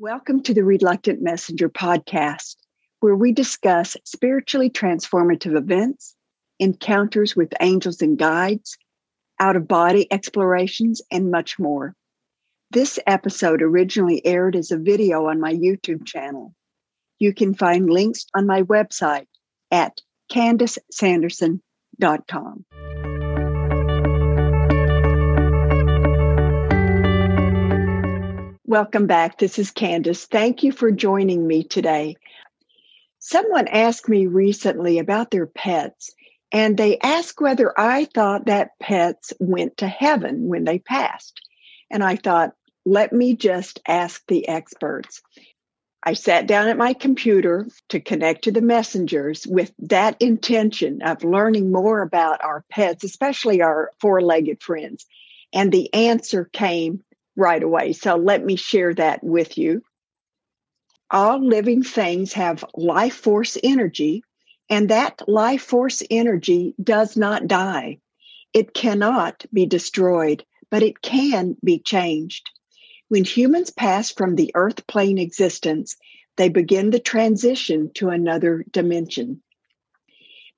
Welcome to the Reluctant Messenger podcast, where we discuss spiritually transformative events, encounters with angels and guides, out of body explorations, and much more. This episode originally aired as a video on my YouTube channel. You can find links on my website at candicesanderson.com. Welcome back. This is Candice. Thank you for joining me today. Someone asked me recently about their pets, and they asked whether I thought that pets went to heaven when they passed. And I thought, let me just ask the experts. I sat down at my computer to connect to the messengers with that intention of learning more about our pets, especially our four legged friends. And the answer came right away. So let me share that with you. All living things have life force energy, and that life force energy does not die. It cannot be destroyed, but it can be changed. When humans pass from the earth plane existence, they begin the transition to another dimension.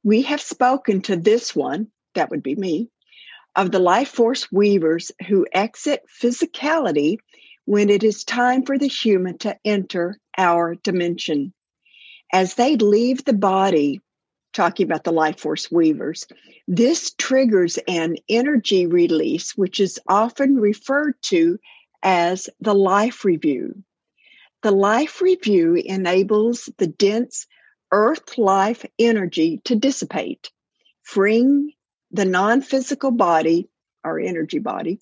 We have spoken to this one, that would be me, of the life force weavers who exit physicality when it is time for the human to enter our dimension. As they leave the body, talking about the life force weavers, this triggers an energy release, which is often referred to as the life review. The life review enables the dense earth life energy to dissipate, freeing the non physical body, our energy body,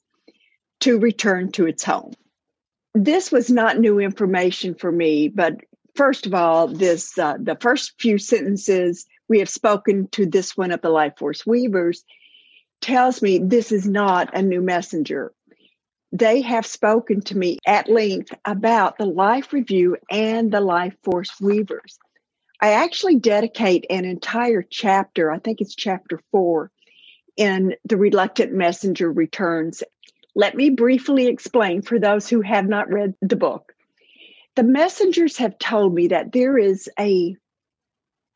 to return to its home. This was not new information for me, but first of all, this uh, the first few sentences we have spoken to this one of the Life Force Weavers tells me this is not a new messenger. They have spoken to me at length about the life review and the Life Force Weavers. I actually dedicate an entire chapter, I think it's chapter four, in The Reluctant Messenger Returns. Let me briefly explain for those who have not read the book. The messengers have told me that there is a,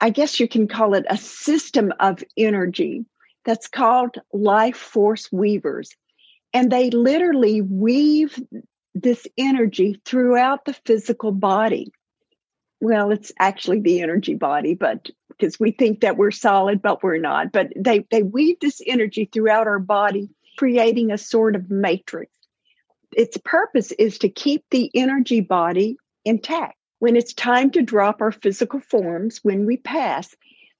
I guess you can call it a system of energy that's called life force weavers. And they literally weave this energy throughout the physical body. Well, it's actually the energy body, but because we think that we're solid, but we're not. But they, they weave this energy throughout our body, creating a sort of matrix. Its purpose is to keep the energy body intact. When it's time to drop our physical forms, when we pass,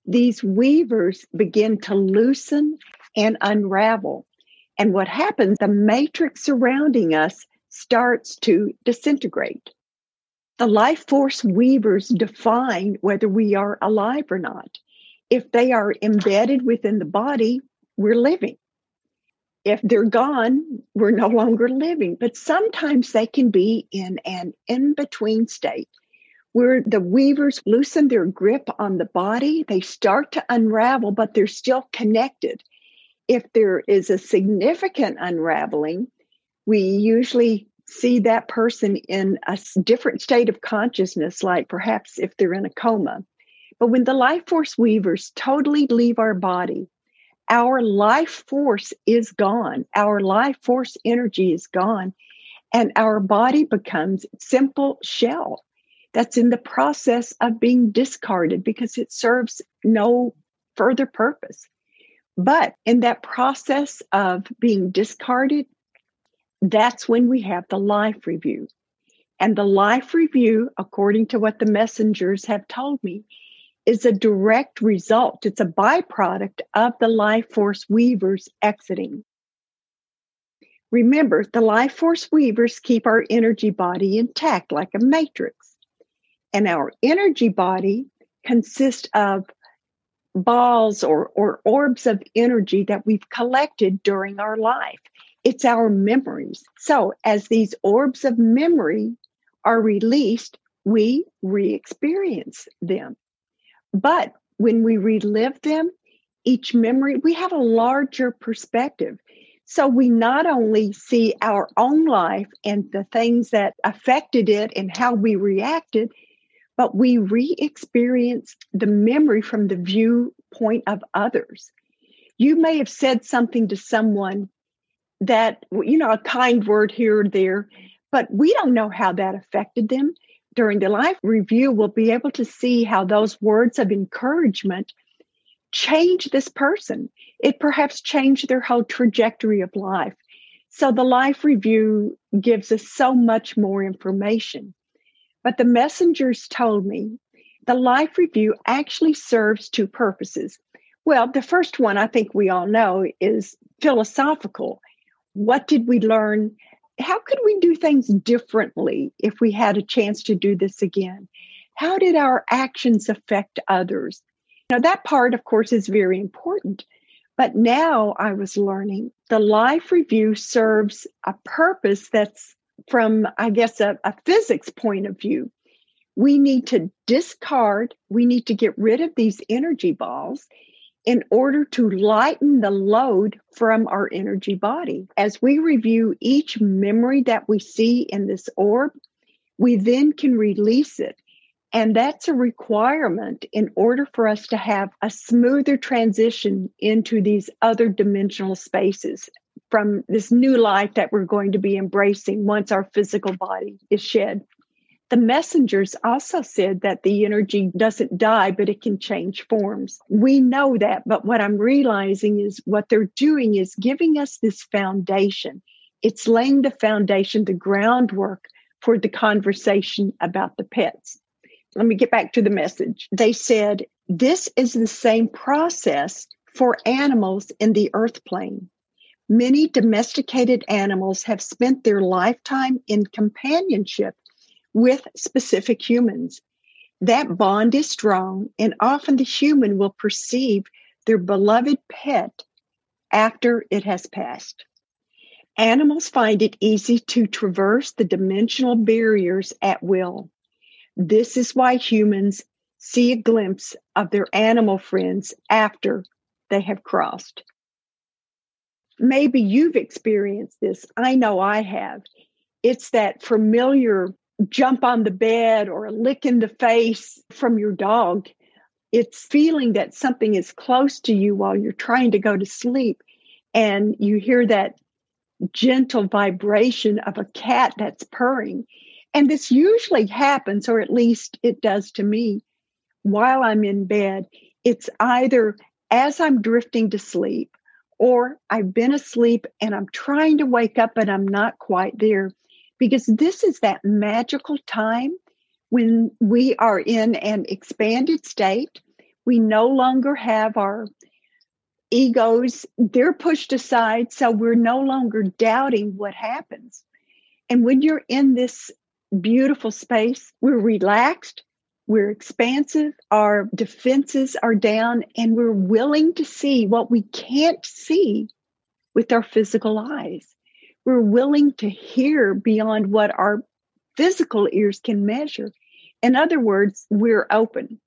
these weavers begin to loosen and unravel. And what happens, the matrix surrounding us starts to disintegrate. The life force weavers define whether we are alive or not. If they are embedded within the body, we're living. If they're gone, we're no longer living. But sometimes they can be in an in between state where the weavers loosen their grip on the body, they start to unravel, but they're still connected. If there is a significant unraveling, we usually see that person in a different state of consciousness, like perhaps if they're in a coma. But when the life force weavers totally leave our body, our life force is gone. Our life force energy is gone. And our body becomes simple shell that's in the process of being discarded because it serves no further purpose. But in that process of being discarded, that's when we have the life review. And the life review, according to what the messengers have told me, is a direct result. It's a byproduct of the life force weavers exiting. Remember, the life force weavers keep our energy body intact like a matrix. And our energy body consists of balls or, or orbs of energy that we've collected during our life. It's our memories. So, as these orbs of memory are released, we re experience them. But when we relive them, each memory, we have a larger perspective. So we not only see our own life and the things that affected it and how we reacted, but we re experience the memory from the viewpoint of others. You may have said something to someone that, you know, a kind word here or there, but we don't know how that affected them. During the life review, we'll be able to see how those words of encouragement change this person. It perhaps changed their whole trajectory of life. So the life review gives us so much more information. But the messengers told me the life review actually serves two purposes. Well, the first one I think we all know is philosophical. What did we learn? How could we do things differently if we had a chance to do this again? How did our actions affect others? Now, that part, of course, is very important. But now I was learning the life review serves a purpose that's from, I guess, a, a, physics point of view. We need to discard, we need to get rid of these energy balls in order to lighten the load from our energy body. As we review each memory that we see in this orb, we then can release it and that's a requirement in order for us to have a smoother transition into these other dimensional spaces from this new life that we're going to be embracing once our physical body is shed. The messengers also said that the energy doesn't die, but it can change forms. We know that, but what I'm realizing is what they're doing is giving us this foundation. It's laying the foundation, the groundwork for the conversation about the pets let me get back to the message. They said, This is the same process for animals in the earth plane. Many domesticated animals have spent their lifetime in companionship with specific humans. That bond is strong, and often the human will perceive their beloved pet after it has passed. Animals find it easy to traverse the dimensional barriers at will. This is why humans see a glimpse of their animal friends after they have crossed. Maybe you've experienced this. I know I have. It's that familiar jump on the bed or a lick in the face from your dog. It's feeling that something is close to you while you're trying to go to sleep. And you hear that gentle vibration of a cat that's purring. And this usually happens, or at least it does to me, while I'm in bed. It's either as I'm drifting to sleep, or I've been asleep and I'm trying to wake up but I'm not quite there. Because this is that magical time when we are in an expanded state. We no longer have our egos, they're pushed aside. So we're no longer doubting what happens. And when you're in this beautiful space. We're relaxed, we're expansive, our defenses are down, and we're willing to see what we can't see with our physical eyes. We're willing to hear beyond what our physical ears can measure. In other words, we're open.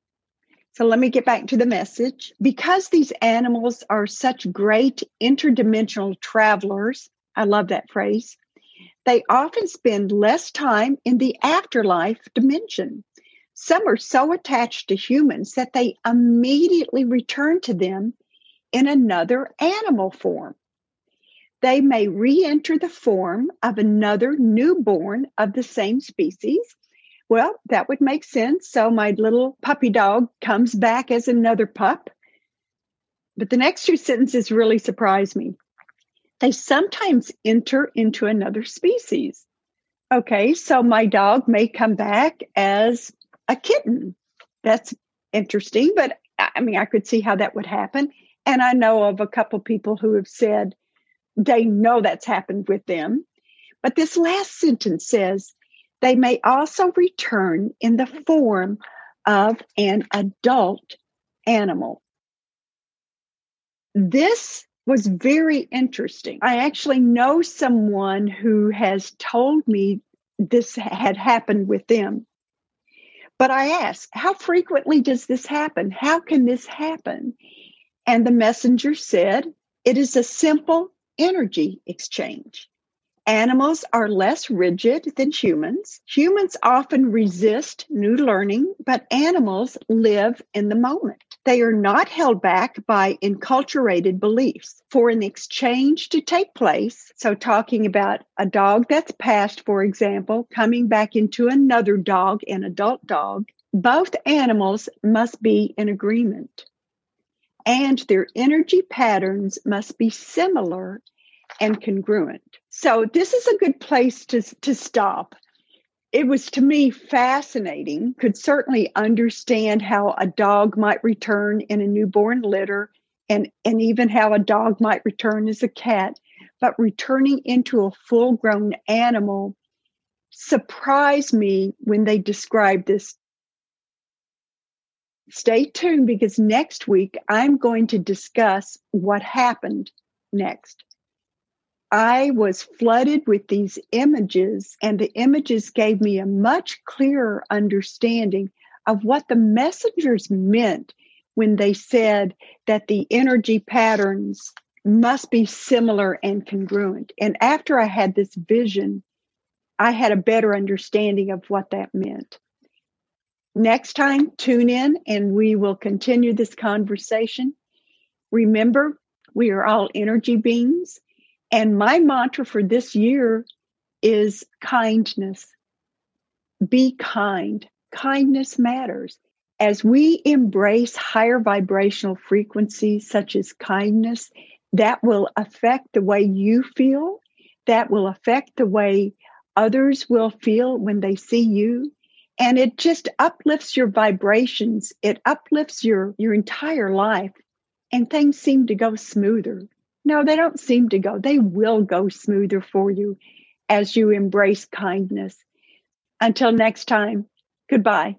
So let me get back to the message. Because these animals are such great interdimensional travelers, I love that phrase, they often spend less time in the afterlife dimension. Some are so attached to humans that they immediately return to them in another animal form. They may re enter the form of another newborn of the same species. Well, that would make sense. So my little puppy dog comes back as another pup. But the next two sentences really surprise me they sometimes enter into another species. Okay, so my dog may come back as a kitten. That's interesting, but I mean, I could see how that would happen. And I know of a couple people who have said they know that's happened with them. But this last sentence says they may also return in the form of an adult animal. This was very interesting. I actually know someone who has told me this had happened with them. But I asked, how frequently does this happen? How can this happen? And the messenger said, it is a simple energy exchange. Animals are less rigid than humans. Humans often resist new learning, but animals live in the moment. They are not held back by enculturated beliefs. For an exchange to take place, so talking about a dog that's passed, for example, coming back into another dog, an adult dog, both animals must be in agreement. And their energy patterns must be similar and congruent. So this is a good place to, to stop. It was to me fascinating, could certainly understand how a dog might return in a newborn litter and, and even how a dog might return as a cat. But returning into a full grown animal surprised me when they described this. Stay tuned because next week I'm going to discuss what happened next. I was flooded with these images, and the images gave me a much clearer understanding of what the messengers meant when they said that the energy patterns must be similar and congruent. And after I had this vision, I had a better understanding of what that meant. Next time, tune in and we will continue this conversation. Remember, we are all energy beings and my mantra for this year is kindness. Be kind. Kindness matters. As we embrace higher vibrational frequencies such as kindness, that will affect the way you feel. That will affect the way others will feel when they see you. And it just uplifts your vibrations. It uplifts your, your entire life. And things seem to go smoother. No, they don't seem to go. They will go smoother for you as you embrace kindness. Until next time, goodbye.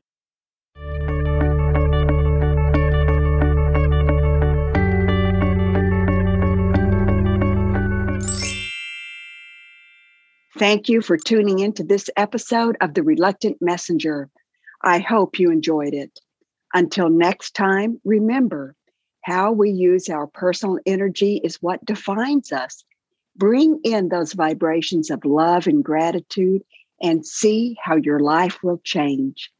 Thank you for tuning into this episode of The Reluctant Messenger. I hope you enjoyed it. Until next time, remember how we use our personal energy is what defines us. Bring in those vibrations of love and gratitude and see how your life will change.